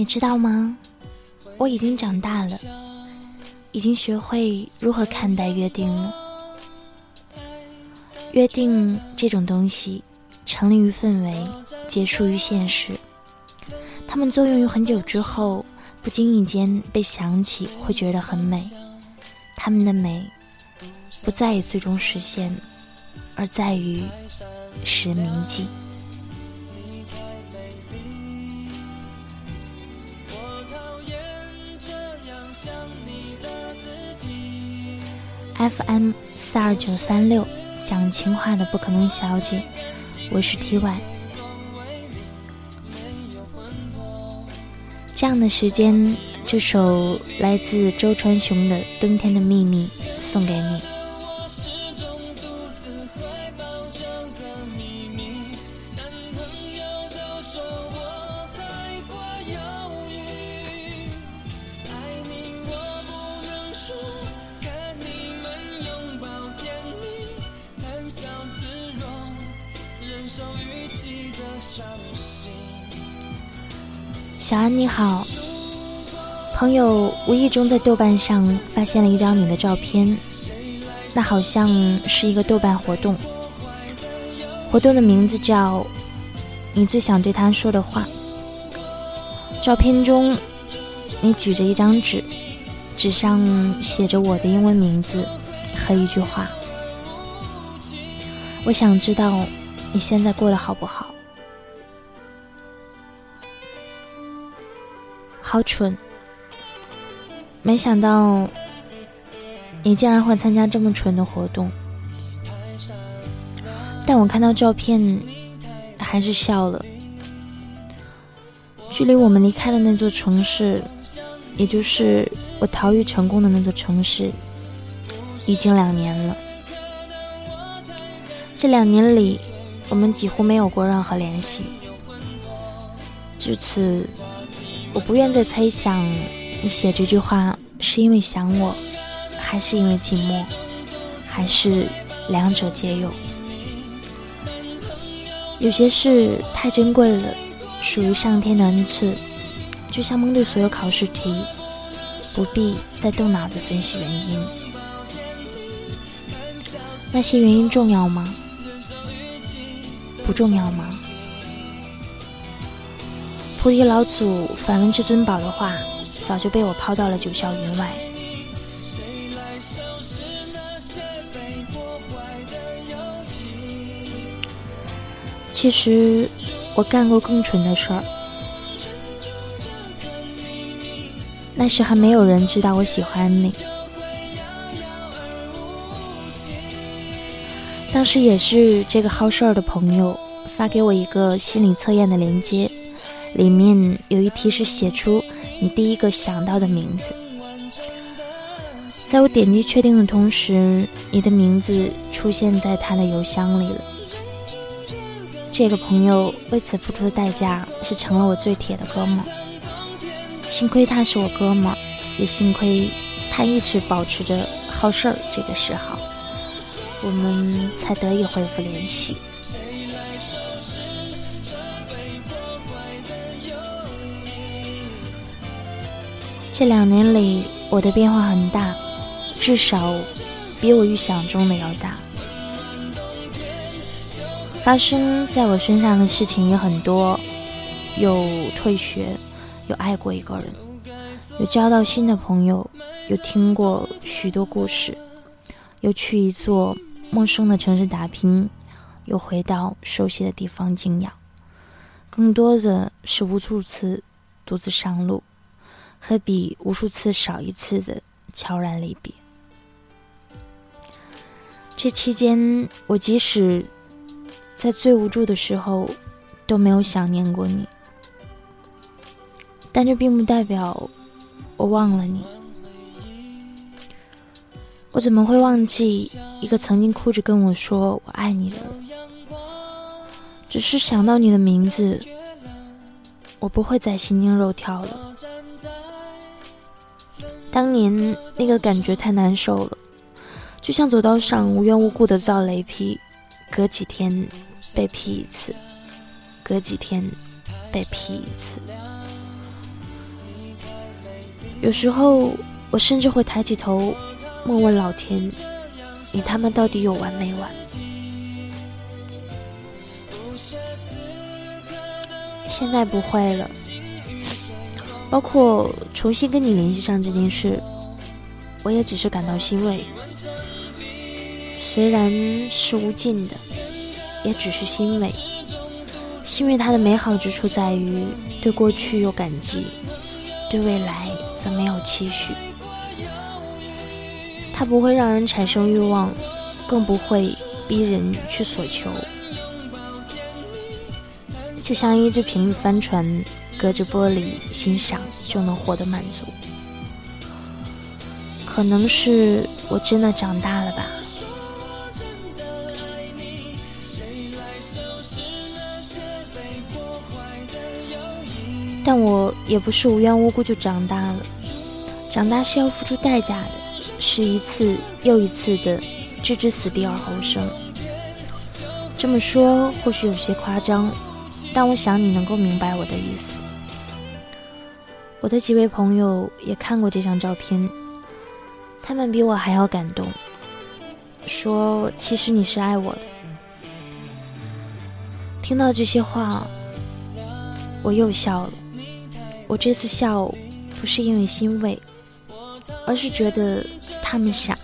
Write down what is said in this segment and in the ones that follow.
你知道吗？我已经长大了，已经学会如何看待约定了。约定这种东西，成立于氛围，结束于现实。它们作用于很久之后，不经意间被想起，会觉得很美。它们的美，不在于最终实现，而在于使人铭记。FM 四二九三六，讲情话的不可能小姐，我是 TY。这样的时间，这首来自周传雄的《冬天的秘密》送给你。小安你好，朋友无意中在豆瓣上发现了一张你的照片，那好像是一个豆瓣活动，活动的名字叫“你最想对他说的话”。照片中，你举着一张纸，纸上写着我的英文名字和一句话。我想知道你现在过得好不好。好蠢！没想到你竟然会参加这么蠢的活动。但我看到照片，还是笑了。距离我们离开的那座城市，也就是我逃狱成功的那座城市，已经两年了。这两年里，我们几乎没有过任何联系。至此。我不愿再猜想，你写这句话是因为想我，还是因为寂寞，还是两者皆有。有些事太珍贵了，属于上天的恩赐，就像蒙对所有考试题，不必再动脑子分析原因。那些原因重要吗？不重要吗？菩提老祖反问至尊宝的话，早就被我抛到了九霄云外。其实我干过更蠢的事儿，那时还没有人知道我喜欢你。当时也是这个好事儿的朋友发给我一个心理测验的链接。里面有一题是写出你第一个想到的名字，在我点击确定的同时，你的名字出现在他的邮箱里了。这个朋友为此付出的代价是成了我最铁的哥们。幸亏他是我哥们，也幸亏他一直保持着好事儿这个嗜好，我们才得以恢复联系。这两年里，我的变化很大，至少比我预想中的要大。发生在我身上的事情也很多，有退学，有爱过一个人，有交到新的朋友，有听过许多故事，有去一座陌生的城市打拼，又回到熟悉的地方静养，更多的是无数次独自上路。和比无数次少一次的悄然离别。这期间，我即使在最无助的时候，都没有想念过你。但这并不代表我忘了你。我怎么会忘记一个曾经哭着跟我说“我爱你”的人？只是想到你的名字，我不会再心惊肉跳了。当年那个感觉太难受了，就像走道上无缘无故的遭雷劈，隔几天被劈一次，隔几天被劈一次。有时候，我甚至会抬起头，默问老天：你他妈到底有完没完？现在不会了。包括重新跟你联系上这件事，我也只是感到欣慰。虽然是无尽的，也只是欣慰。欣慰它的美好之处在于，对过去有感激，对未来。则没有期许，它不会让人产生欲望，更不会逼人去所求。就像一只平帆船，隔着玻璃欣赏就能获得满足。可能是我真的长大了吧。但我也不是无缘无故就长大了，长大是要付出代价的，是一次又一次的置之死地而后生。这么说或许有些夸张，但我想你能够明白我的意思。我的几位朋友也看过这张照片，他们比我还要感动，说其实你是爱我的。听到这些话，我又笑了。我这次笑，不是因为欣慰，而是觉得他们傻。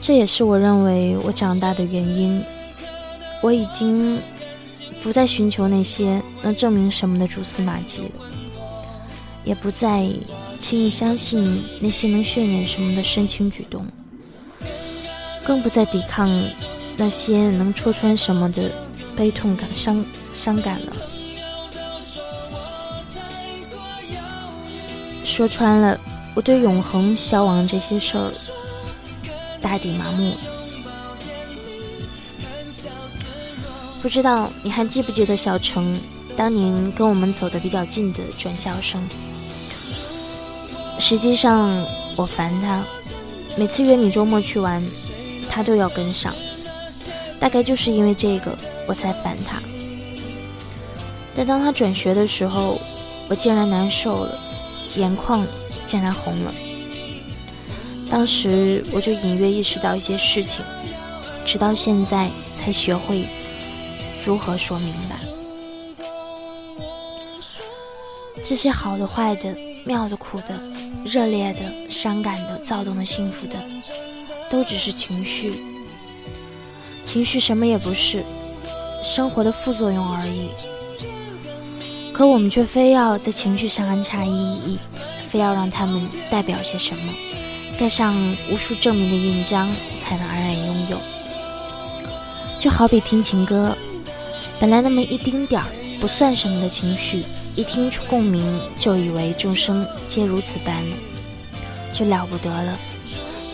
这也是我认为我长大的原因。我已经不再寻求那些能证明什么的蛛丝马迹了，也不再轻易相信那些能渲染什么的深情举动，更不再抵抗那些能戳穿什么的悲痛感、伤伤感了。说穿了，我对永恒、消亡这些事儿大抵麻木了。不知道你还记不记得小程当年跟我们走的比较近的转校生？实际上我烦他，每次约你周末去玩，他都要跟上。大概就是因为这个，我才烦他。但当他转学的时候，我竟然难受了。眼眶竟然红了。当时我就隐约意识到一些事情，直到现在才学会如何说明白。这些好的、坏的、妙的、苦的、热烈的、伤感的、躁动的、幸福的，都只是情绪。情绪什么也不是，生活的副作用而已。可我们却非要在情绪上安插意义，非要让他们代表些什么，盖上无数证明的印章，才能安然拥有。就好比听情歌，本来那么一丁点儿不算什么的情绪，一听出共鸣，就以为众生皆如此般了，就了不得了，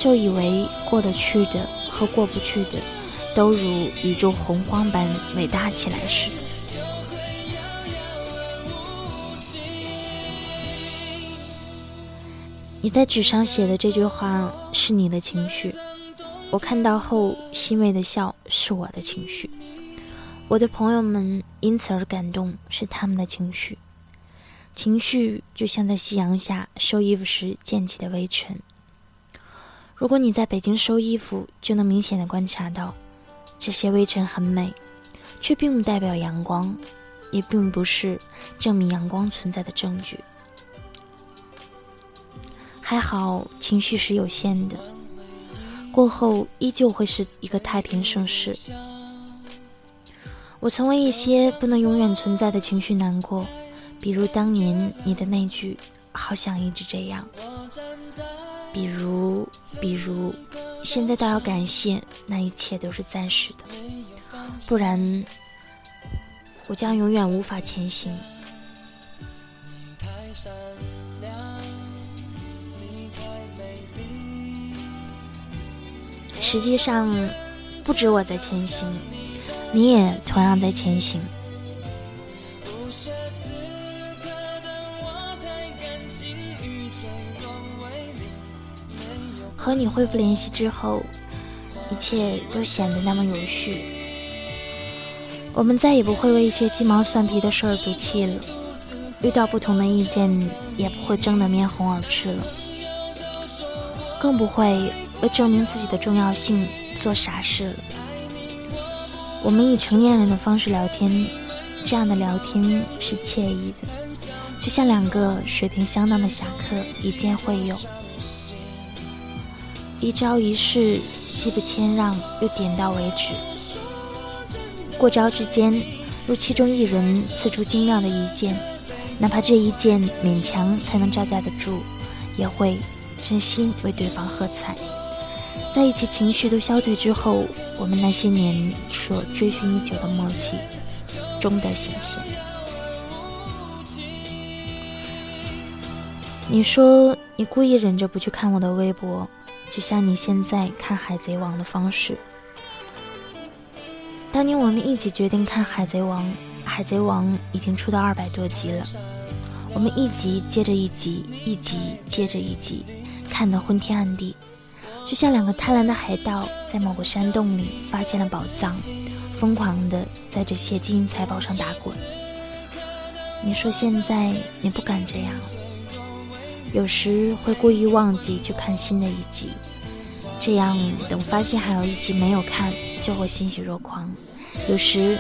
就以为过得去的和过不去的，都如宇宙洪荒般伟大起来似的。你在纸上写的这句话是你的情绪，我看到后欣慰的笑是我的情绪，我的朋友们因此而感动是他们的情绪，情绪就像在夕阳下收衣服时溅起的微尘。如果你在北京收衣服，就能明显的观察到，这些微尘很美，却并不代表阳光，也并不是证明阳光存在的证据。还好，情绪是有限的，过后依旧会是一个太平盛世。我曾为一些不能永远存在的情绪难过，比如当年你的那句“好想一直这样”，比如，比如，现在倒要感谢那一切都是暂时的，不然我将永远无法前行。实际上，不止我在前行，你也同样在前行。和你恢复联系之后，一切都显得那么有序。我们再也不会为一些鸡毛蒜皮的事儿赌气了。遇到不同的意见，也不会争得面红耳赤了，更不会为证明自己的重要性做傻事了。我们以成年人的方式聊天，这样的聊天是惬意的，就像两个水平相当的侠客一见会友，一招一式既不谦让又点到为止。过招之间，若其中一人刺出精妙的一剑。哪怕这一剑勉强才能招架得住，也会真心为对方喝彩。在一起情绪都消退之后，我们那些年所追寻已久的默契终得显现。你说你故意忍着不去看我的微博，就像你现在看《海贼王》的方式。当年我们一起决定看《海贼王》。海贼王已经出到二百多集了，我们一集接着一集，一集接着一集，看得昏天暗地，就像两个贪婪的海盗在某个山洞里发现了宝藏，疯狂的在这些金银财宝上打滚。你说现在你不敢这样，有时会故意忘记去看新的一集，这样等发现还有一集没有看，就会欣喜若狂。有时。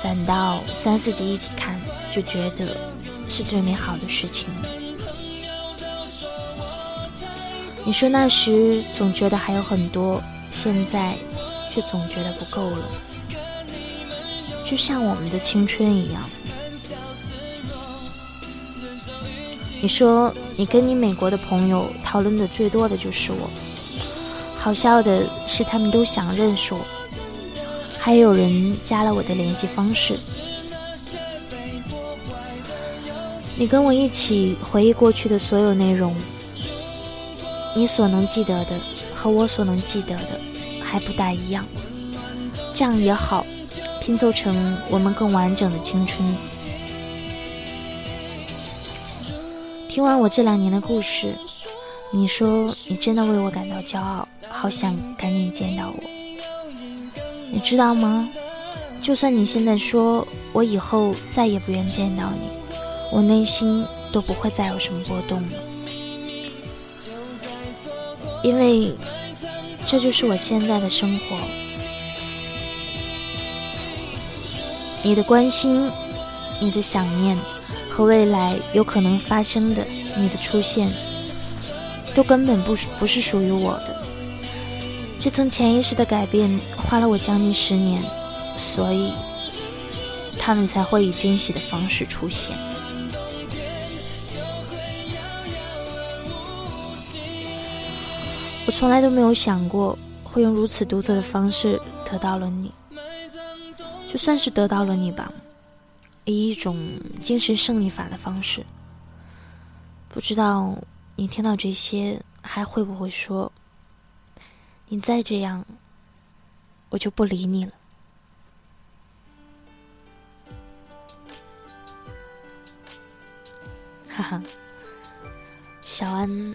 攒到三四集一起看，就觉得是最美好的事情。你说那时总觉得还有很多，现在却总觉得不够了，就像我们的青春一样。你说你跟你美国的朋友讨论的最多的就是我，好笑的是他们都想认识我。还有人加了我的联系方式。你跟我一起回忆过去的所有内容，你所能记得的和我所能记得的还不大一样。这样也好，拼凑成我们更完整的青春。听完我这两年的故事，你说你真的为我感到骄傲，好想赶紧见到我。你知道吗？就算你现在说我以后再也不愿见到你，我内心都不会再有什么波动了，因为这就是我现在的生活。你的关心，你的想念，和未来有可能发生的你的出现，都根本不不是属于我的。这层潜意识的改变花了我将近十年，所以他们才会以惊喜的方式出现。从来都没有想过会用如此独特的方式得到了你，就算是得到了你吧，以一种精神胜利法的方式。不知道你听到这些还会不会说？你再这样，我就不理你了。哈哈，小安，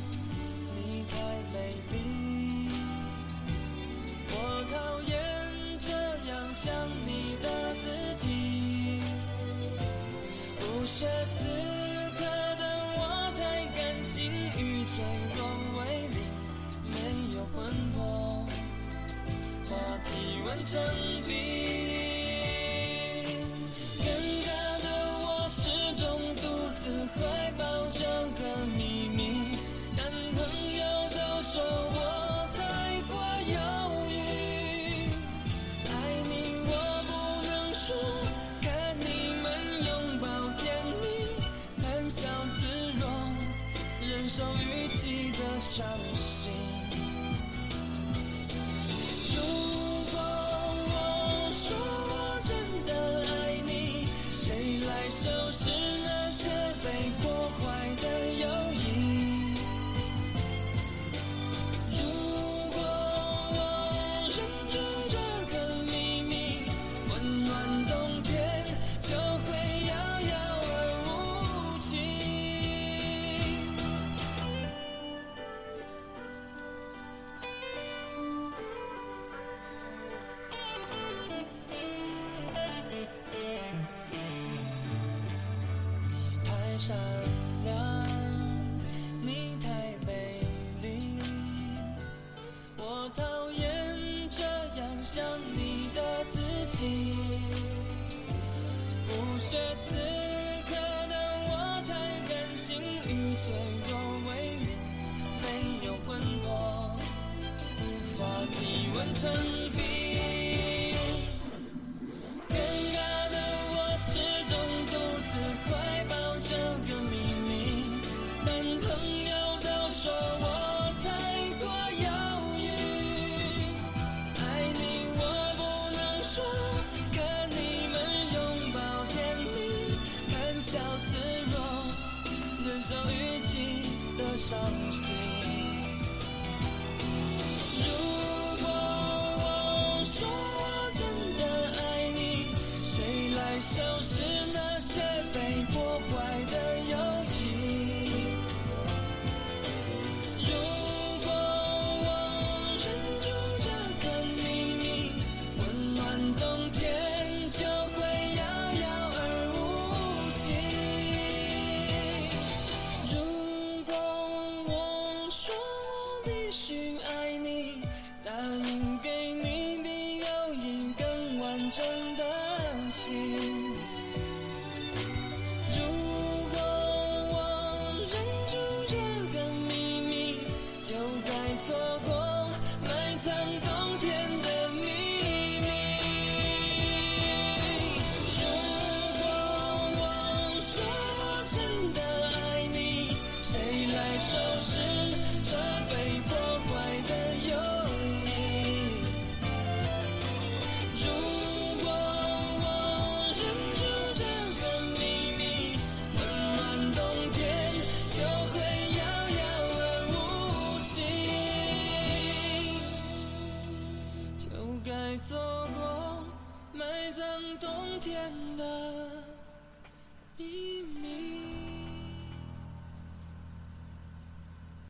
太美丽。我讨厌这样想你的自己。不屑此刻的我太感性与脆弱为邻没有魂魄。化体温成冰